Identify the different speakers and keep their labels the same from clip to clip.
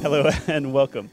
Speaker 1: Hello and welcome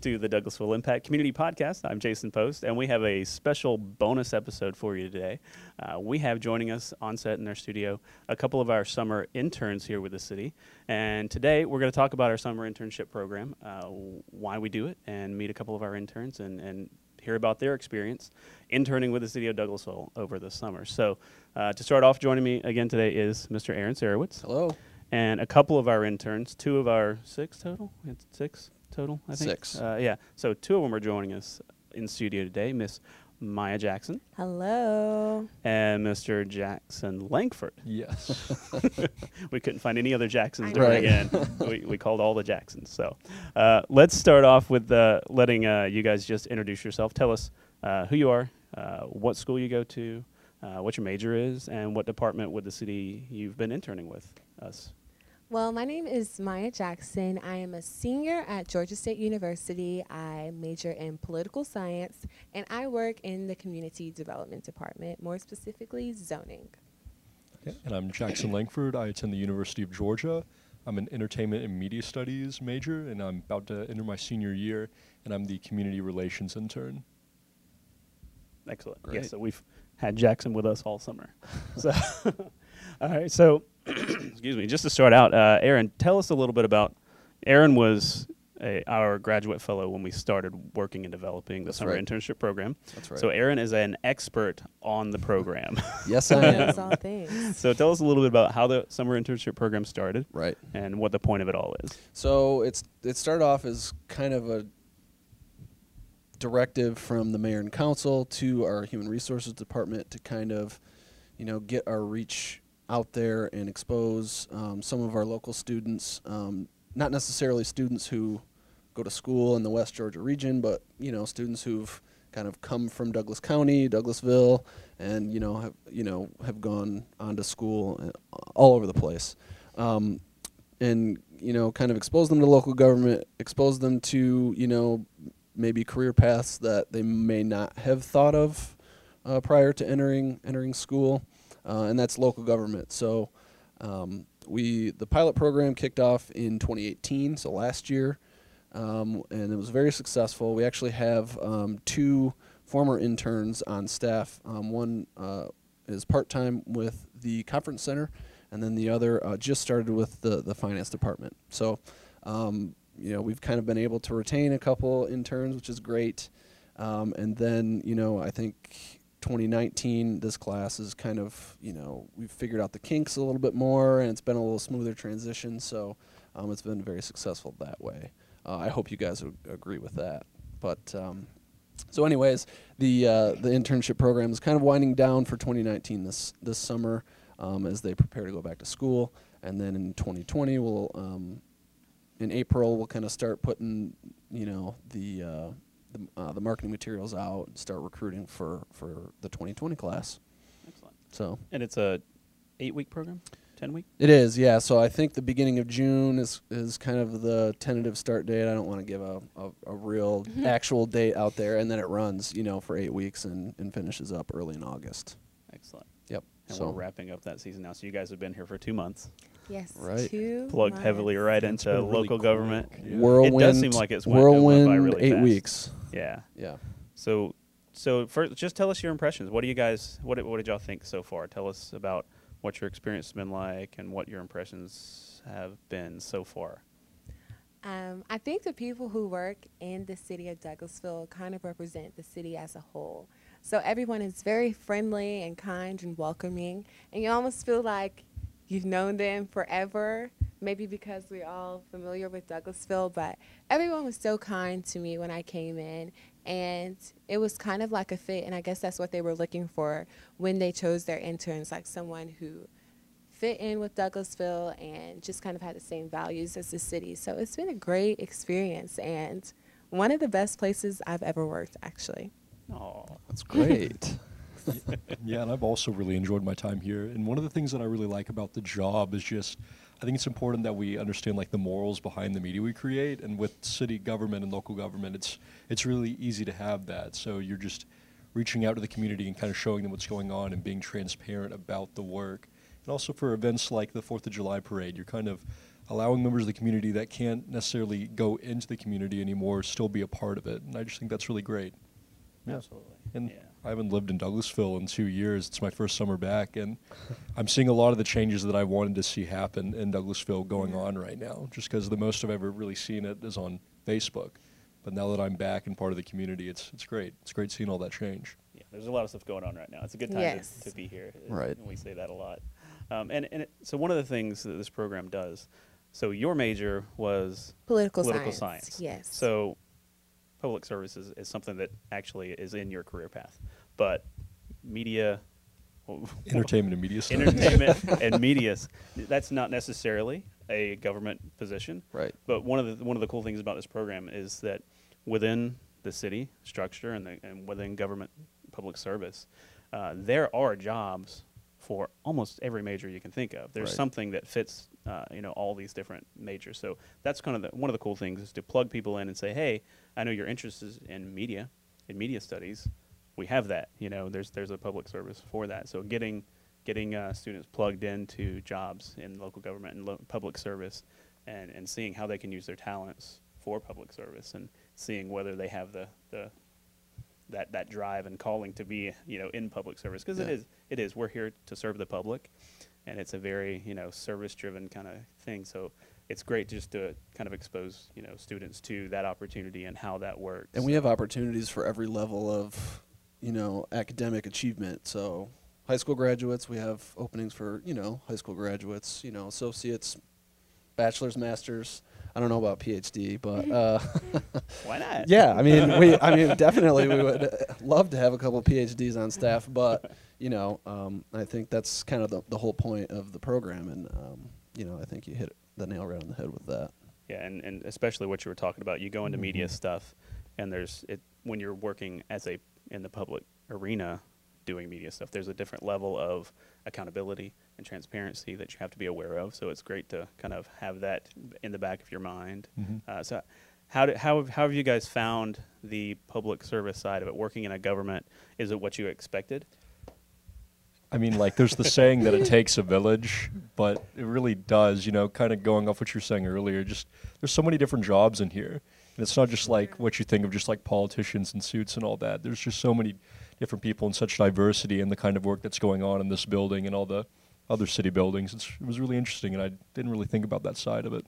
Speaker 1: to the Douglasville Impact Community Podcast. I'm Jason Post, and we have a special bonus episode for you today. Uh, we have joining us on set in our studio a couple of our summer interns here with the city, and today we're going to talk about our summer internship program, uh, why we do it, and meet a couple of our interns and, and hear about their experience interning with the city of Douglasville over the summer. So, uh, to start off, joining me again today is Mr. Aaron Sarowitz
Speaker 2: Hello.
Speaker 1: And a couple of our interns, two of our six total, it's six total, I think.
Speaker 2: Six.
Speaker 1: Uh, yeah. So two of them are joining us in studio today, Miss Maya Jackson
Speaker 3: Hello.
Speaker 1: and Mr. Jackson Langford.
Speaker 4: Yes.
Speaker 1: we couldn't find any other Jacksons
Speaker 3: I
Speaker 1: to
Speaker 2: know.
Speaker 1: bring in. we, we called all the Jacksons. So uh, let's start off with uh, letting uh, you guys just introduce yourself. Tell us uh, who you are, uh, what school you go to, uh, what your major is, and what department with the city you've been interning with us.
Speaker 3: Well, my name is Maya Jackson. I am a senior at Georgia State University. I major in political science and I work in the community development department, more specifically zoning.
Speaker 4: Okay, And I'm Jackson Langford. I attend the University of Georgia. I'm an entertainment and media studies major, and I'm about to enter my senior year, and I'm the community relations intern.
Speaker 1: Excellent.
Speaker 2: Great.
Speaker 1: Yes, so we've had Jackson with us all summer. so, all right. So, excuse me. Just to start out, uh, Aaron, tell us a little bit about. Aaron was a, our graduate fellow when we started working and developing the
Speaker 2: That's
Speaker 1: summer
Speaker 2: right.
Speaker 1: internship program.
Speaker 2: That's right.
Speaker 1: So, Aaron is an expert on the program.
Speaker 2: yes, I am.
Speaker 3: all things.
Speaker 1: so, tell us a little bit about how the summer internship program started
Speaker 2: right.
Speaker 1: and what the point of it all is.
Speaker 2: So it's it started off as kind of a directive from the mayor and council to our human resources department to kind of, you know, get our reach out there and expose um, some of our local students, um, not necessarily students who go to school in the West Georgia region, but you know, students who've kind of come from Douglas County, Douglasville, and you know have you know have gone on to school uh, all over the place. Um, and you know kind of expose them to local government expose them to you know maybe career paths that they may not have thought of uh, prior to entering entering school uh, and that's local government so um, we the pilot program kicked off in 2018 so last year um, and it was very successful we actually have um, two former interns on staff um, one uh, is part-time with the conference center and then the other uh, just started with the the finance department. So, um, you know, we've kind of been able to retain a couple interns, which is great. Um, and then, you know, I think 2019, this class is kind of, you know, we've figured out the kinks a little bit more, and it's been a little smoother transition. So, um, it's been very successful that way. Uh, I hope you guys would agree with that. But um, so, anyways, the uh, the internship program is kind of winding down for 2019 this this summer um, as they prepare to go back to school, and then in 2020 we'll um, in April we'll kind of start putting you know the uh, the, uh, the marketing materials out and start recruiting for for the 2020 class.
Speaker 1: Excellent.
Speaker 2: So
Speaker 1: And it's a eight week program, ten week.
Speaker 2: it is, yeah. So I think the beginning of June is is kind of the tentative start date. I don't want to give a, a, a real actual date out there, and then it runs, you know, for eight weeks and, and finishes up early in August.
Speaker 1: Excellent.
Speaker 2: Yep.
Speaker 1: And
Speaker 2: so
Speaker 1: we're wrapping up that season now. So you guys have been here for two months.
Speaker 3: Yes.
Speaker 2: Right.
Speaker 3: Two
Speaker 1: Plugged heavily right
Speaker 4: It's
Speaker 1: into
Speaker 4: been really
Speaker 1: local
Speaker 4: quick.
Speaker 1: government.
Speaker 4: Yeah.
Speaker 2: whirlwind.
Speaker 1: It does seem like it's went- by
Speaker 2: whirlwind
Speaker 1: really
Speaker 2: eight
Speaker 1: fast.
Speaker 2: weeks.
Speaker 1: Yeah.
Speaker 2: Yeah.
Speaker 1: So, so first, just tell us your impressions. What do you guys? What did, what did y'all think so far? Tell us about what your experience has been like and what your impressions have been so far.
Speaker 3: Um, I think the people who work in the city of Douglasville kind of represent the city as a whole. So everyone is very friendly and kind and welcoming, and you almost feel like you've known them forever. Maybe because we're all familiar with Douglasville, but everyone was so kind to me when I came in, and it was kind of like a fit. And I guess that's what they were looking for when they chose their interns, like someone who fit in with Douglasville and just kind of had the same values as the city. So it's been a great experience and one of the best places I've ever worked, actually.
Speaker 1: Oh,
Speaker 2: That's great.
Speaker 4: yeah, and I've also really enjoyed my time here. And one of the things that I really like about the job is just, I think it's important that we understand like the morals behind the media we create. And with city government and local government, it's it's really easy to have that. So you're just reaching out to the community and kind of showing them what's going on and being transparent about the work. And also for events like the Fourth of July parade, you're kind of allowing members of the community that can't necessarily go into the community anymore still be a part of it. And I just think that's really great. Yeah.
Speaker 1: Absolutely.
Speaker 4: And
Speaker 1: yeah.
Speaker 4: I haven't lived in Douglasville in two years. It's my first summer back, and I'm seeing a lot of the changes that I wanted to see happen in Douglasville going on right now. Just because the most I've ever really seen it is on Facebook, but now that I'm back and part of the community, it's it's great. It's great seeing all that change.
Speaker 1: Yeah, there's a lot of stuff going on right now. It's a good time
Speaker 3: Yes.
Speaker 1: to, to be here. uh,
Speaker 2: Right.
Speaker 1: And we say that a lot. Um, and and it, so one of the things that this program does. So your major was
Speaker 3: Political,
Speaker 1: political
Speaker 3: science.
Speaker 1: science.
Speaker 3: Yes.
Speaker 1: So public services is something that actually is in your career path, but media.
Speaker 4: Entertainment and media studies.
Speaker 1: entertainment and media s- that's not necessarily a government position
Speaker 2: Right.
Speaker 1: but one of the one of the cool things about this program is that within the city structure and, the, and within government public service uh, there are jobs for almost every major you can think of there's
Speaker 2: Right.
Speaker 1: something that fits uh, you know all these different majors so that's kind of the, one of the cool things is to plug people in and say hey i know your interest is in media in media studies we have that. You know, there's there's a public service for that. So getting getting uh, students plugged into jobs in local government and lo- public service, and and seeing how they can use their talents for public service, and seeing whether they have the the that that drive and calling to be you know in public service because it
Speaker 2: Yeah.
Speaker 1: is it is we're here to serve the public, and it's a very you know service driven kind of thing. So. It's great just to kind of expose, you know, students to that opportunity and how that works.
Speaker 2: And we have opportunities for every level of, you know, academic achievement. So, high school graduates, we have openings for, you know, high school graduates, you know, associates, bachelor's, masters. I don't know about PhD, but uh,
Speaker 1: Why not?
Speaker 2: yeah, I mean, we, I mean, definitely we would uh, love to have a couple PhDs on staff, but you know, um, I think that's kind of the, the whole point of the program, and um, you know, I think you hit the nail right on the head with that.
Speaker 1: Yeah, and, and especially what you were talking about, you go into media
Speaker 2: Mm-hmm.
Speaker 1: stuff, and there's it when you're working as a in the public arena doing media stuff. There's a different level of accountability and transparency that you have to be aware of. So it's great to kind of have that in the back of your mind.
Speaker 4: Mhm.
Speaker 1: Uh, so how do, how how have you guys found the public service side of it? Working in a government, is it what you expected?
Speaker 4: I mean, like, there's the saying that it takes a village, but it really does, you know, kind of going off what you were saying earlier. Just there's so many different jobs in here. And it's not just like what you think of just like politicians and suits and all that. There's just so many different people and such diversity in the kind of work that's going on in this building and all the other city buildings. It's, it was really interesting, and I didn't really think about that side of it.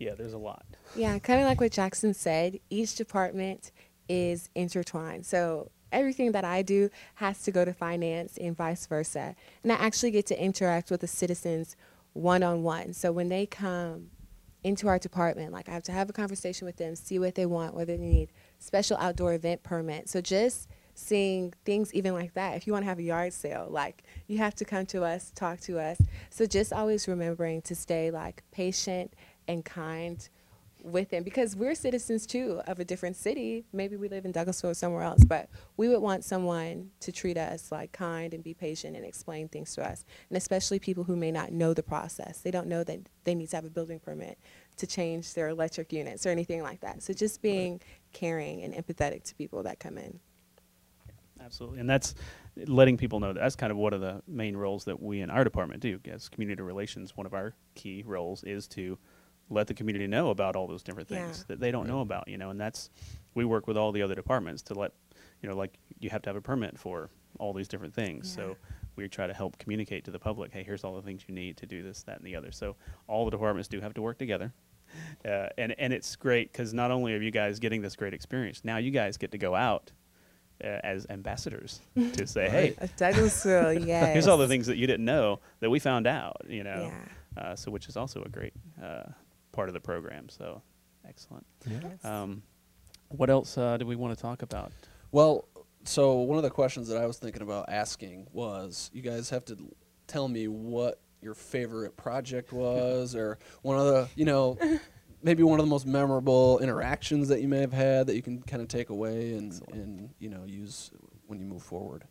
Speaker 1: Yeah, there's a lot.
Speaker 3: Yeah, kind of like what Jackson said, each department is intertwined. So everything that I do has to go to finance and vice versa. And I actually get to interact with the citizens one on one. So when they come into our department, like I have to have a conversation with them, see what they want, whether they need special outdoor event permit. So just seeing things even like that. If you want to have a yard sale, like you have to come to us, talk to us. So just always remembering to stay like patient and kind with them because we're citizens too of a different city. Maybe we live in Douglasville or somewhere else, but we would want someone to treat us like kind and be patient and explain things to us. And especially people who may not know the process. They don't know that they need to have a building permit to change their electric units or anything like that. So just being caring and empathetic to people that come in.
Speaker 1: Absolutely, and that's letting people know that that's kind of one of the main roles that we in our department do as community relations. One of our key roles is to let the community know about all those different things
Speaker 3: Yeah.
Speaker 1: that they don't know about. You know, and that's we work with all the other departments to let you know, like you have to have a permit for all these different things.
Speaker 3: Yeah.
Speaker 1: So we try to help communicate to the public, hey, here's all the things you need to do this, that, and the other. So all the departments do have to work together. Uh, and, and it's great because not only are you guys getting this great experience, now you guys get to go out uh, as ambassadors to say, hey,
Speaker 3: Of Douglasville, yes.
Speaker 1: here's all the things that you didn't know that we found out, you know.
Speaker 3: Yeah.
Speaker 1: Uh, so which is also a great uh, part of the program. So excellent.
Speaker 3: Yes.
Speaker 1: Um, what else uh, do we want to talk about?
Speaker 2: Well, so one of the questions that I was thinking about asking was you guys have to tell me what your favorite project was or one of the, you know, maybe one of the most memorable interactions that you may have had that you can kind of take away and,
Speaker 1: Excellent.
Speaker 2: and you know, use when you move forward.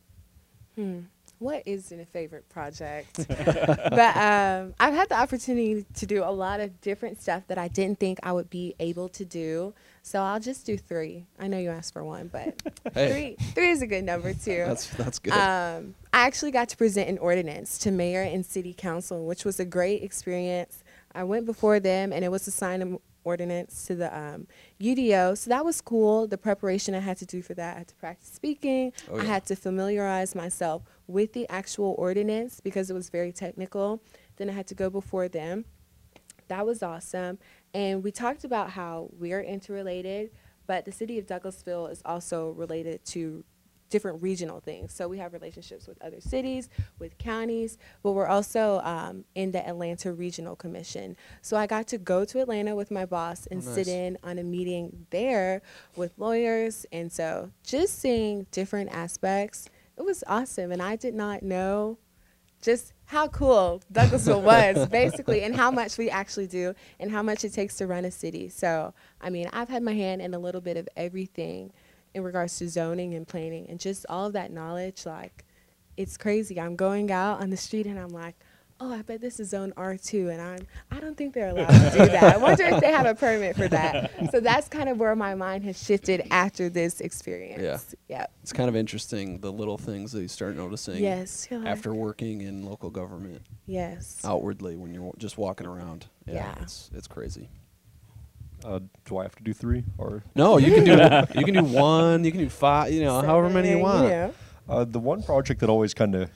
Speaker 3: Hmm. What isn't a favorite project? but um, I've had the opportunity to do a lot of different stuff that I didn't think I would be able to do. So I'll just do three. I know you asked for one, but
Speaker 2: Hey.
Speaker 3: three three is a good number too.
Speaker 2: That's that's good.
Speaker 3: Um, I actually got to present an ordinance to mayor and city council, which was a great experience. I went before them, and it was to sign an ordinance to the um, UDO. So that was cool. The preparation I had to do for that, I had to practice speaking.
Speaker 2: Oh,
Speaker 3: I had to familiarize myself with the actual ordinance because it was very technical. Then I had to go before them. That was awesome. And we talked about how we're interrelated, but the city of Douglasville is also related to different regional things. So we have relationships with other cities, with counties, but we're also um, in the Atlanta Regional Commission. So I got to go to Atlanta with my boss and
Speaker 2: Oh,
Speaker 3: sit in on a meeting there with lawyers. And so just seeing different aspects, it was awesome. And I did not know just how cool Douglasville was, basically, and how much we actually do and how much it takes to run a city. So, I mean, I've had my hand in a little bit of everything in regards to zoning and planning and just all of that knowledge. Like, it's crazy. I'm going out on the street and I'm like, oh, I bet this is zone R2, and I'm I don't think they're allowed to do that. I wonder if they have a permit for that. So that's kind of where my mind has shifted after this experience. Yeah. Yep.
Speaker 2: It's kind of interesting the little things that you start noticing
Speaker 3: Yes. you're like,
Speaker 2: after working in local government
Speaker 3: Yes.
Speaker 2: outwardly when you're just walking around. Yeah,
Speaker 3: Yeah.
Speaker 2: it's it's crazy.
Speaker 4: Uh, do I have to do three or?
Speaker 2: No, you can do you can do one, you can do five, you know, however many you want.
Speaker 3: know.
Speaker 4: Uh, the one project that always kind of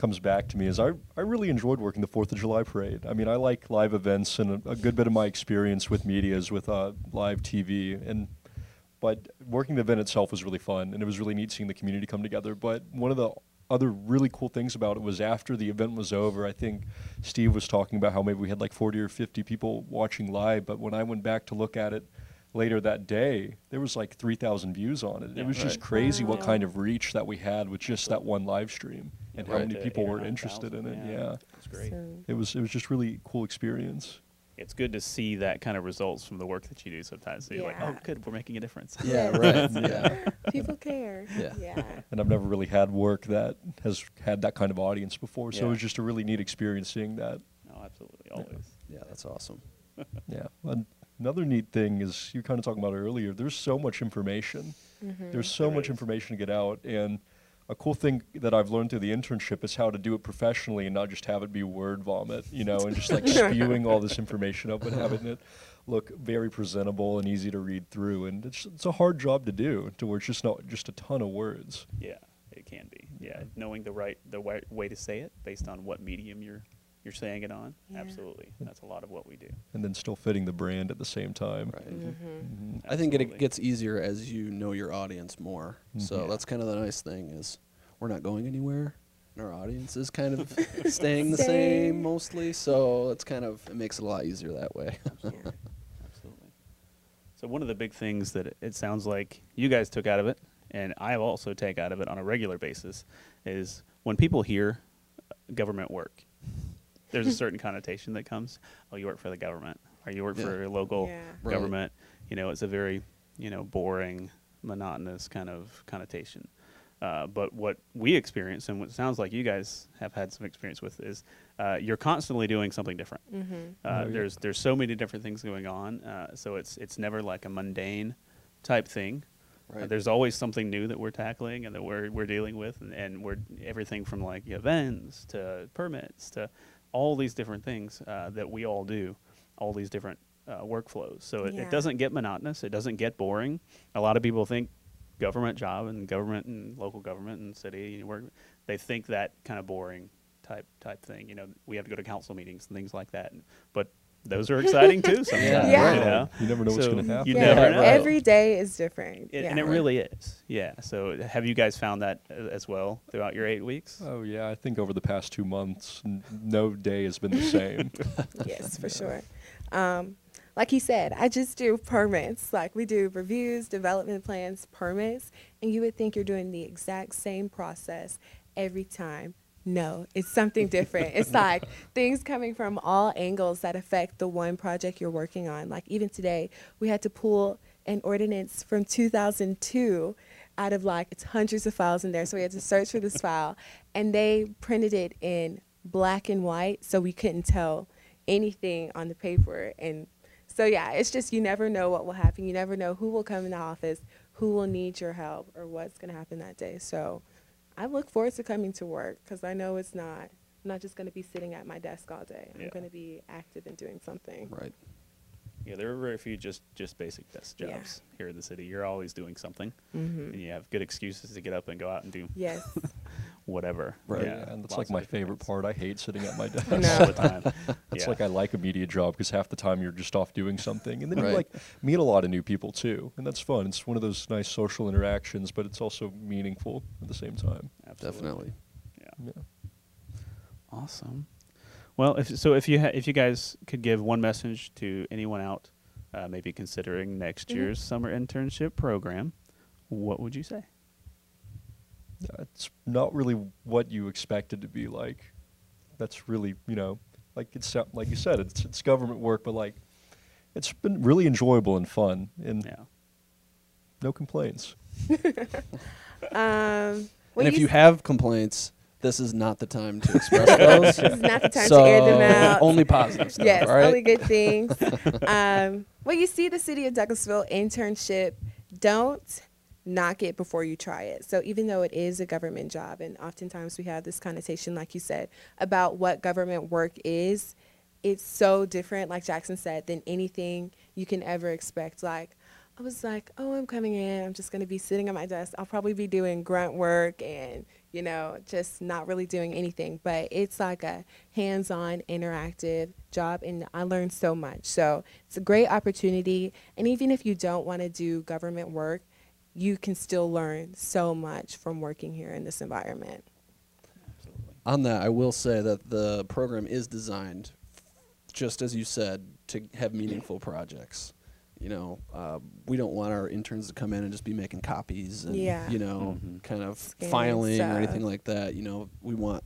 Speaker 4: comes back to me is I, I really enjoyed working the Fourth of July parade. I mean, I like live events, and a, a good bit of my experience with media is with uh, live TV. And but working the event itself was really fun, and it was really neat seeing the community come together. But one of the other really cool things about it was after the event was over, I think Steve was talking about how maybe we had like 40 or 50 people watching live. But when I went back to look at it later that day, there was like 3,000 views on it.
Speaker 1: Yeah.
Speaker 4: it was just
Speaker 2: Right.
Speaker 4: crazy what kind of reach that we had with just that one live stream and how many people were
Speaker 1: nine
Speaker 4: interested in it. Yeah.
Speaker 1: It's great.
Speaker 3: So,
Speaker 4: It was it was just really cool experience.
Speaker 1: It's good to see that kind of results from the work that you do sometimes. So you're like, oh, good, we're making a difference.
Speaker 2: Yeah, right. Yeah.
Speaker 3: people care.
Speaker 2: Yeah.
Speaker 3: Yeah.
Speaker 4: And I've never really had work that has had that kind of audience before. So it was just a really neat experience seeing that.
Speaker 1: No, absolutely, always.
Speaker 2: Yeah, that's awesome.
Speaker 4: Yeah. And another neat thing is you kind of talking about earlier. There's so much information.
Speaker 3: Mhm.
Speaker 4: There's so
Speaker 1: There
Speaker 4: much
Speaker 1: is.
Speaker 4: information to get out, and a cool thing that I've learned through the internship is how to do it professionally and not just have it be word vomit, you know, and just like spewing all this information up and having it look very presentable and easy to read through. And it's it's a hard job to do, to where it's just not just a ton of words.
Speaker 1: Yeah, it can be. Yeah, knowing the right the right way to say it based on what medium you're you're saying it on.
Speaker 3: Yeah.
Speaker 1: Absolutely, that's a lot of what we do.
Speaker 4: and then still fitting the brand at the same time.
Speaker 2: Right.
Speaker 3: Mhm.
Speaker 4: Mhm.
Speaker 2: I think it
Speaker 1: Absolutely.
Speaker 2: gets easier as you know your audience more. So
Speaker 1: Yeah.
Speaker 2: that's kind of the nice thing is we're not going anywhere. And our audience is kind of staying the
Speaker 3: Same.
Speaker 2: same mostly. So it's kind of it makes it a lot easier that way.
Speaker 3: Yeah.
Speaker 1: Absolutely. So one of the big things that it- it sounds like you guys took out of it, and I also take out of it on a regular basis, is when people hear uh, government work, there's a certain connotation that comes. Oh, you work for the government, or you work
Speaker 2: Yeah.
Speaker 1: for a local
Speaker 3: Yeah.
Speaker 2: Right.
Speaker 1: government. You know, it's a very you know boring, monotonous kind of connotation. Uh, but what we experience, and what sounds like you guys have had some experience with, is uh, you're constantly doing something different.
Speaker 3: Mhm.
Speaker 1: Uh,
Speaker 4: Oh, yeah.
Speaker 1: There's there's so many different things going on, uh, so it's it's never like a mundane type thing. Uh,
Speaker 2: Right.
Speaker 1: there's always something new that we're tackling and that we're we're dealing with, and, and we're everything from like events to permits to all these different things uh, that we all do, all these different uh, workflows. So it,
Speaker 3: Yeah.
Speaker 1: it doesn't get monotonous. It doesn't get boring. A lot of people think government job and government and local government and city work, they think that kind of boring type type thing. You know, we have to go to council meetings and things like that. But those are exciting too. Sometimes,
Speaker 3: Yeah.
Speaker 1: you know.
Speaker 4: You never know what's going to happen.
Speaker 1: You
Speaker 3: yeah.
Speaker 1: never know.
Speaker 3: Every day is different.
Speaker 1: It-
Speaker 3: yeah.
Speaker 1: And it really is. Yeah. So have you guys found that uh, as well throughout your eight weeks?
Speaker 4: Oh yeah, I think over the past two months, n- no day has been the same.
Speaker 3: yes, for sure. Um, like he said, I just do permits. Like we do reviews, development plans, permits, and you would think you're doing the exact same process every time. No, it's something different. it's like things coming from all angles that affect the one project you're working on. Like even today, we had to pull an ordinance from 2002 out of like it's hundreds of files in there. So we had to search for this file, and they printed it in black and white, so we couldn't tell anything on the paper. And so yeah, it's just you never know what will happen. You never know who will come in the office, who will need your help, or what's going to happen that day. So I look forward to coming to work because I know it's not I'm not just going to be sitting at my desk all day. I'm
Speaker 1: Yeah.
Speaker 3: going to be active and doing something.
Speaker 2: Right.
Speaker 1: Yeah, there are very few just just basic desk
Speaker 3: Yeah.
Speaker 1: jobs here in the city. You're always doing something,
Speaker 3: hmm
Speaker 1: and you have good excuses to get up and go out and do
Speaker 3: Yes.
Speaker 1: whatever.
Speaker 2: Right.
Speaker 1: Yeah,
Speaker 4: and that's like my favorite
Speaker 1: things.
Speaker 4: part. I hate sitting at my desk.
Speaker 3: I
Speaker 1: all the time.
Speaker 4: It's
Speaker 1: yeah.
Speaker 4: like I like a media job because half the time you're just off doing something, and then
Speaker 2: Right.
Speaker 4: you like meet a lot of new people too, and that's fun. It's one of those nice social interactions, but it's also meaningful at the same time.
Speaker 1: Absolutely.
Speaker 2: Definitely.
Speaker 1: Yeah.
Speaker 4: Yeah.
Speaker 1: Awesome. Well, if so, if you ha- if you guys could give one message to anyone out, uh, maybe considering next
Speaker 3: Mhm.
Speaker 1: year's summer internship program, what would you say?
Speaker 4: It's not really what you expect it to be like. That's really, you know, like it's like you said, it's it's government work, but like it's been really enjoyable and fun, and
Speaker 1: Yeah.
Speaker 4: no complaints.
Speaker 3: Um,
Speaker 2: and if you
Speaker 3: s-
Speaker 2: have complaints, this is not the time to express those.
Speaker 3: this is not the time
Speaker 2: so
Speaker 3: to air them out.
Speaker 2: only positive stuff.
Speaker 3: yes,
Speaker 2: all right?
Speaker 3: only good things. um, well, you see the City of Douglasville internship. Don't knock it before you try it. So even though it is a government job, and oftentimes we have this connotation, like you said, about what government work is, it's so different, like Jackson said, than anything you can ever expect. Like, I was like, oh, I'm coming in. I'm just going to be sitting at my desk. I'll probably be doing grunt work and, you know, just not really doing anything. But it's like a hands on, interactive job. And I learned so much. So it's a great opportunity. And even if you don't want to do government work, you can still learn so much from working here in this environment.
Speaker 1: Absolutely.
Speaker 2: On that, I will say that the program is designed, just as you said, to have meaningful projects. You know, uh, we don't want our interns to come in and just be making copies and
Speaker 3: Yeah.
Speaker 2: you know,
Speaker 1: Mhm.
Speaker 2: kind of
Speaker 3: Scanning
Speaker 2: filing or anything like that. You know, we want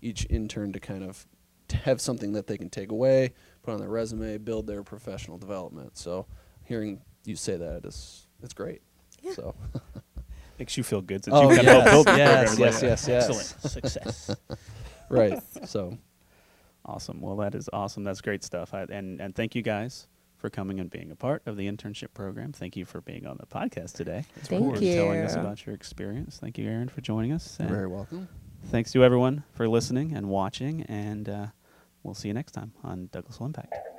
Speaker 2: each intern to kind of t- have something that they can take away, put on their resume, build their professional development. So, hearing you say that is it's great.
Speaker 3: Yeah.
Speaker 2: So,
Speaker 1: Makes you feel good since
Speaker 2: Oh,
Speaker 1: you've kind of
Speaker 2: yes,
Speaker 1: built
Speaker 2: yes,
Speaker 1: program.
Speaker 2: Yes, yes, yes.
Speaker 1: Excellent success.
Speaker 2: right. So,
Speaker 1: Awesome. Well, that is awesome. That's great stuff. I, and and thank you guys for coming and being a part of the internship program. Thank you for being on the podcast today.
Speaker 3: Thank
Speaker 1: and telling us about your experience. Thank you, Aaron, for joining us.
Speaker 2: you're very welcome.
Speaker 1: thanks to everyone for listening and watching. And uh, we'll see you next time on Douglasville Impact.